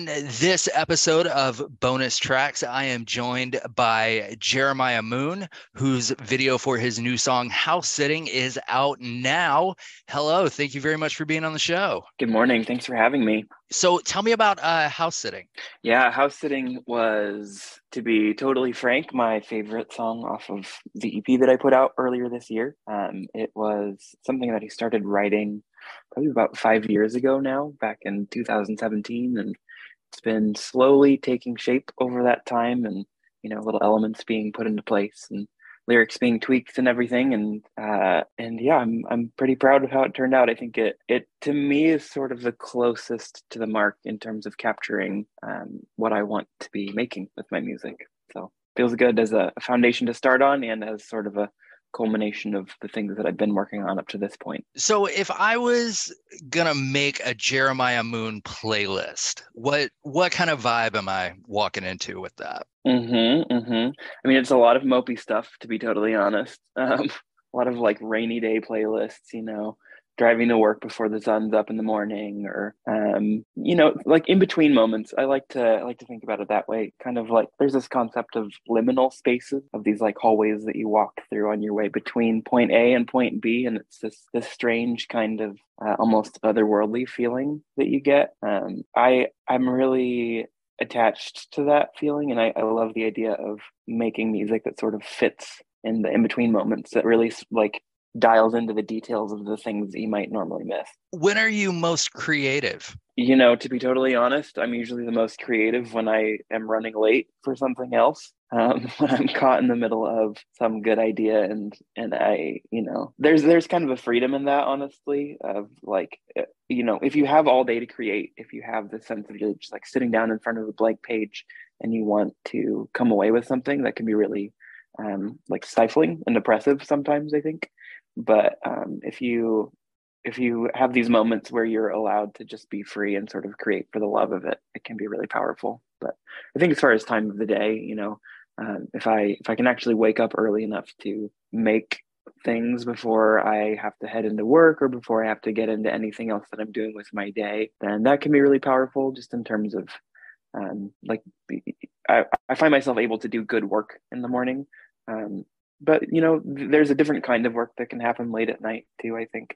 On this episode of Bonus Tracks, I am joined by Jeremiah Moon, whose video for his new song House Sitting is out now. Hello, thank you very much for being on the show. Good morning. Thanks for having me. So tell me about uh, House Sitting. Yeah, House Sitting was, to be totally frank, my favorite song off of the EP that I put out earlier this year. Um, it was something that he started writing probably about five years ago now, back in 2017. And it's been slowly taking shape over that time and, you know, little elements being put into place and lyrics being tweaked and everything. And, uh, and yeah, I'm, I'm pretty proud of how it turned out. I think it, it to me is sort of the closest to the mark in terms of capturing um, what I want to be making with my music. So feels good as a foundation to start on and as sort of a culmination of the things that I've been working on up to this point. So if I was gonna make a Jeremiah Moon playlist, what what kind of vibe am I walking into with that? Mm-hmm, mm-hmm. I mean, it's a lot of mopey stuff, to be totally honest. Um, a lot of like rainy day playlists, you know, driving to work before the sun's up in the morning, or um, you know, like in between moments. I like to I like to think about it that way. Kind of like there's this concept of liminal spaces of these like hallways that you walk through on your way between point A and point B, and it's this this strange kind of uh, almost otherworldly feeling that you get. Um, I I'm really attached to that feeling, and I, I love the idea of making music that sort of fits in the in between moments that really like dials into the details of the things that you might normally miss. When are you most creative? You know, to be totally honest, I'm usually the most creative when I am running late for something else. Um, when I'm caught in the middle of some good idea, and and I, you know, there's there's kind of a freedom in that, honestly, of like, uh, you know, if you have all day to create, if you have the sense of you're just like sitting down in front of a blank page, and you want to come away with something that can be really um, like stifling and oppressive sometimes, I think but um, if you if you have these moments where you're allowed to just be free and sort of create for the love of it it can be really powerful. But i think as far as time of the day you know um, if i if i can actually wake up early enough to make things before i have to head into work or before i have to get into anything else that i'm doing with my day then that can be really powerful just in terms of um, like I, I find myself able to do good work in the morning. Um, but you know there's a different kind of work that can happen late at night too i think.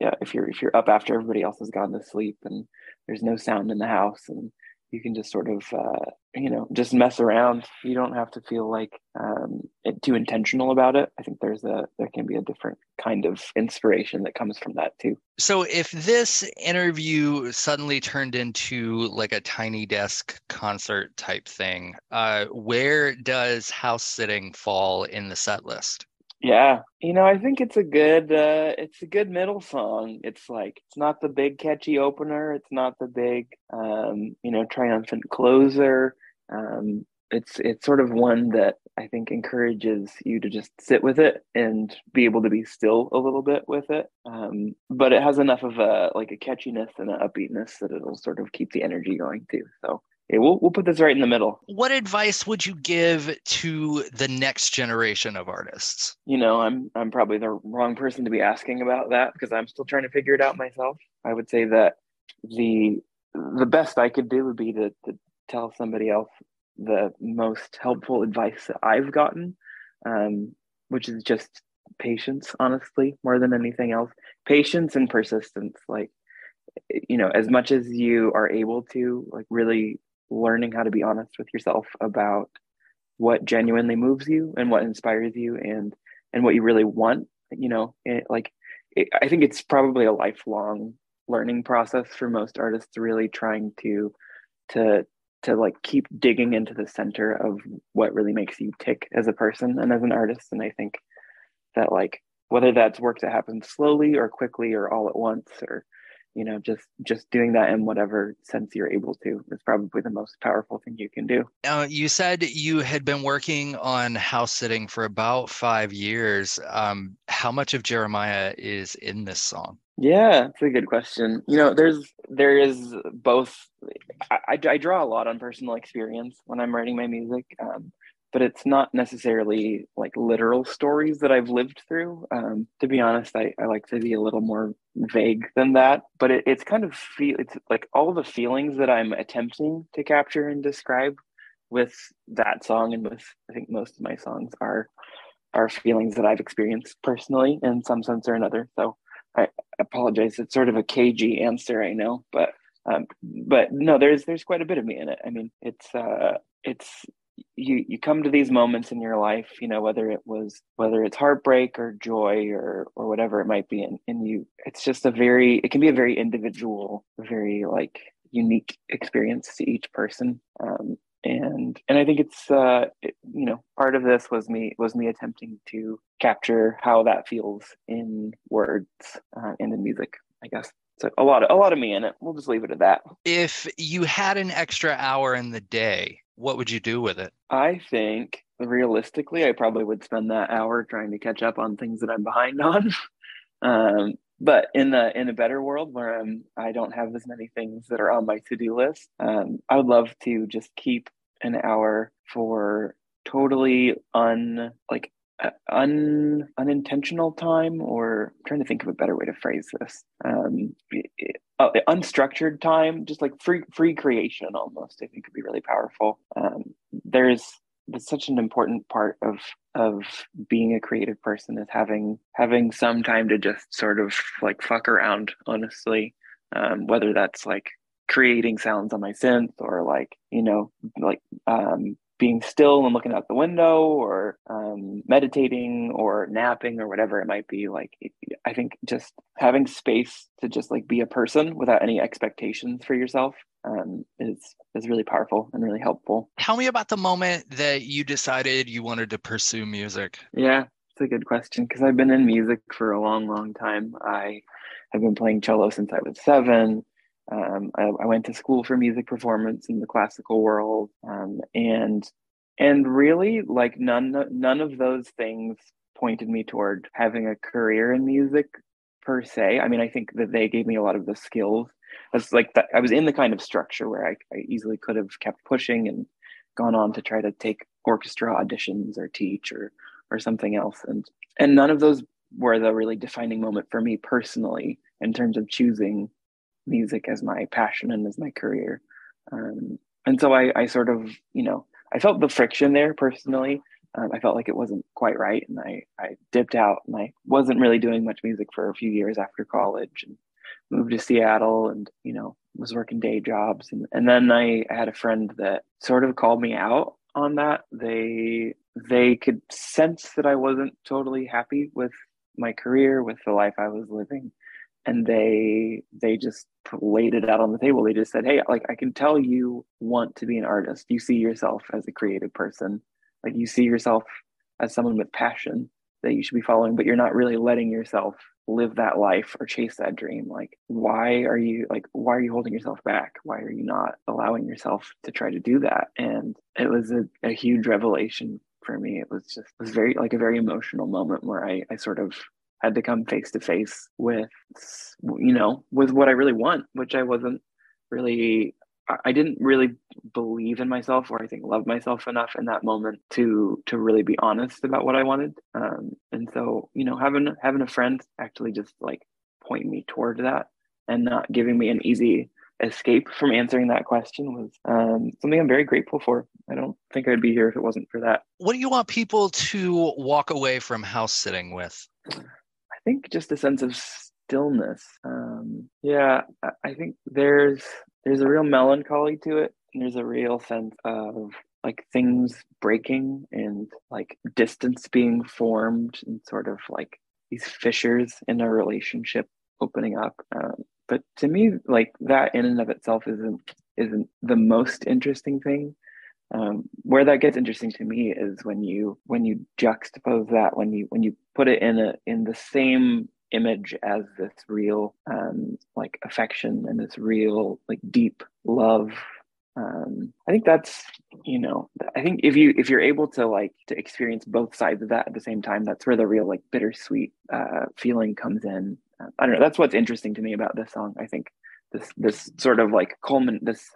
Yeah if you're if you're up after everybody else has gone to sleep and there's no sound in the house and you can just sort of uh, you know just mess around. You don't have to feel like um, it, too intentional about it. I think there's a there can be a different kind of inspiration that comes from that too. So if this interview suddenly turned into like a tiny desk concert type thing, uh, where does house sitting fall in the set list? Yeah, you know, I think it's a good uh it's a good middle song. It's like it's not the big catchy opener, it's not the big um, you know, triumphant closer. Um it's it's sort of one that I think encourages you to just sit with it and be able to be still a little bit with it. Um, but it has enough of a like a catchiness and an upbeatness that it'll sort of keep the energy going too. So yeah, we'll we'll put this right in the middle. What advice would you give to the next generation of artists? You know, I'm I'm probably the wrong person to be asking about that because I'm still trying to figure it out myself. I would say that the the best I could do would be to, to tell somebody else the most helpful advice that I've gotten, um, which is just patience, honestly, more than anything else. Patience and persistence. Like, you know, as much as you are able to, like, really learning how to be honest with yourself about what genuinely moves you and what inspires you and and what you really want you know it, like it, i think it's probably a lifelong learning process for most artists really trying to to to like keep digging into the center of what really makes you tick as a person and as an artist. And i think that like whether that's work that happens slowly or quickly or all at once or you know just just doing that in whatever sense you're able to is probably the most powerful thing you can do. Now you said you had been working on house sitting for about five years. Um, how much of jeremiah is in this song? Yeah it's a good question. You know there's there is both i, I, I draw a lot on personal experience when i'm writing my music. Um, but it's not necessarily like literal stories that I've lived through. Um, to be honest, I, I like to be a little more vague than that. But it, it's kind of feel it's like all the feelings that I'm attempting to capture and describe with that song and with I think most of my songs are are feelings that I've experienced personally in some sense or another. So I apologize. It's sort of a cagey answer, I know, but um, but no, there's there's quite a bit of me in it. I mean, it's uh, it's you you come to these moments in your life you know whether it was whether it's heartbreak or joy or or whatever it might be and, and you it's just a very it can be a very individual very like unique experience to each person. Um, and and i think it's uh it, you know part of this was me was me attempting to capture how that feels in words uh, and in music i guess. So a lot of a lot of me in it. We'll just leave it at that. If you had an extra hour in the day what would you do with it? I think realistically, I probably would spend that hour trying to catch up on things that I'm behind on. um, but in the in a better world where I'm, I don't have as many things that are on my to do list, um, I would love to just keep an hour for totally un like un unintentional time or I'm trying to think of a better way to phrase this um, uh, unstructured time, just like free free creation almost. I think could be really powerful. Um, there's that's such an important part of of being a creative person is having having some time to just sort of like fuck around honestly um, whether that's like creating sounds on my synth or like you know like um, being still and looking out the window or um, meditating or napping or whatever it might be like i think just having space to just like be a person without any expectations for yourself um, is is really powerful and really helpful. Tell me about the moment that you decided you wanted to pursue music. Yeah it's a good question because i've been in music for a long long time. I have been playing cello since i was seven um, I, I, went to school for music performance in the classical world, um, and and really, like none none of those things pointed me toward having a career in music per se. I mean, I think that they gave me a lot of the skills. That's like that. I was in the kind of structure where I, I easily could have kept pushing and gone on to try to take orchestra auditions or teach or or something else, and and none of those were the really defining moment for me personally in terms of choosing music as my passion and as my career. Um, and so I, I sort of, you know, I felt the friction there personally. Um, I felt like it wasn't quite right, and I, I dipped out, and I wasn't really doing much music for a few years after college, and moved to Seattle, and you know, was working day jobs, and and then I had a friend that sort of called me out on that. They they could sense that I wasn't totally happy with my career, with the life I was living, and they they just laid it out on the table. They just said hey like i can tell you want to be an artist. You see yourself as a creative person. Like you see yourself as someone with passion that you should be following but you're not really letting yourself live that life or chase that dream. Like why are you like why are you holding yourself back? Why are you not allowing yourself to try to do that? And it was a, a huge revelation for me. It was just it was very like a very emotional moment where i i sort of had to come face to face with you know with what i really want which i wasn't really I- didn't really believe in myself or I think love myself enough in that moment to to really be honest about what I wanted. Um, and so, you know, having having a friend actually just like point me toward that and not giving me an easy escape from answering that question was um, something I'm very grateful for. I don't think I'd be here if it wasn't for that. What do you want people to walk away from house sitting with? I think just a sense of stillness. Um, yeah, I, I think there's there's a real melancholy to it. And there's a real sense of like things breaking and like distance being formed and sort of like these fissures in a relationship opening up. Um, but to me, like that in and of itself isn't isn't the most interesting thing. Um, where that gets interesting to me is when you when you juxtapose that when you when you put it in a in the same image as this real um, like affection and this real like deep love um, i think that's you know i think if you if you're able to like to experience both sides of that at the same time that's where the real like bittersweet uh, feeling comes in. Uh, i don't know that's what's interesting to me about this song i think. This this sort of like culmin this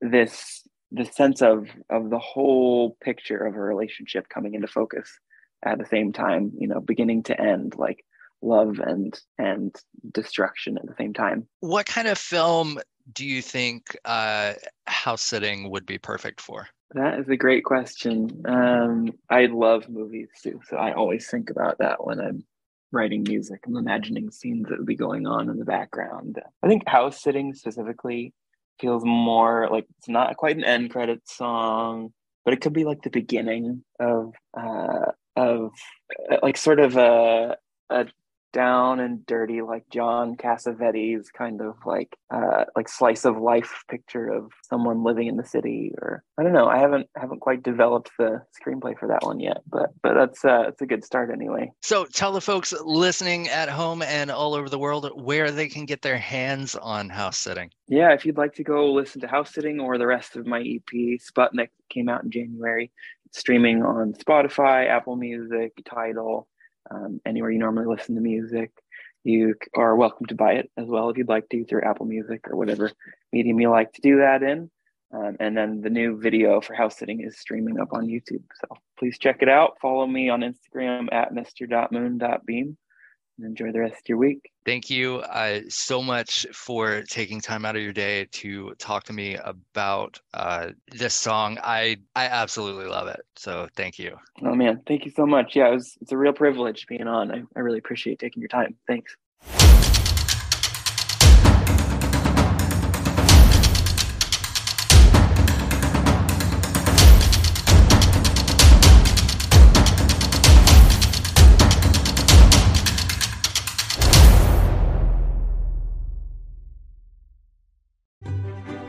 this the sense of of the whole picture of a relationship coming into focus at the same time you know beginning to end like love and and destruction at the same time. What kind of film do you think uh, house sitting would be perfect for? that is a great question. Um i love movies too so i always think about that when i'm writing music. I'm imagining scenes that would be going on in the background. I think house sitting specifically feels more like it's not quite an end credit song but it could be like the beginning of uh of uh, like sort of a a down and dirty like John Cassavetes kind of like uh like slice of life picture of someone living in the city or I don't know. I haven't haven't quite developed the screenplay for that one yet but but that's uh it's a good start anyway. So tell the folks listening at home and all over the world where they can get their hands on house sitting. yeah if you'd like to go listen to house sitting or the rest of my EP Sputnik came out in January. It's streaming on Spotify Apple Music Tidal um, anywhere you normally listen to music. You are welcome to buy it as well if you'd like to through Apple Music or whatever medium you like to do that in. Um, and then the new video for house sitting is streaming up on YouTube. So please check it out. Follow me on Instagram at mr.moon.beam enjoy the rest of your week. Thank you uh, so much for taking time out of your day to talk to me about uh, this song. I I absolutely love it. So thank you. Oh man, thank you so much. Yeah, it was, it's a real privilege being on. I, I really appreciate taking your time. Thanks.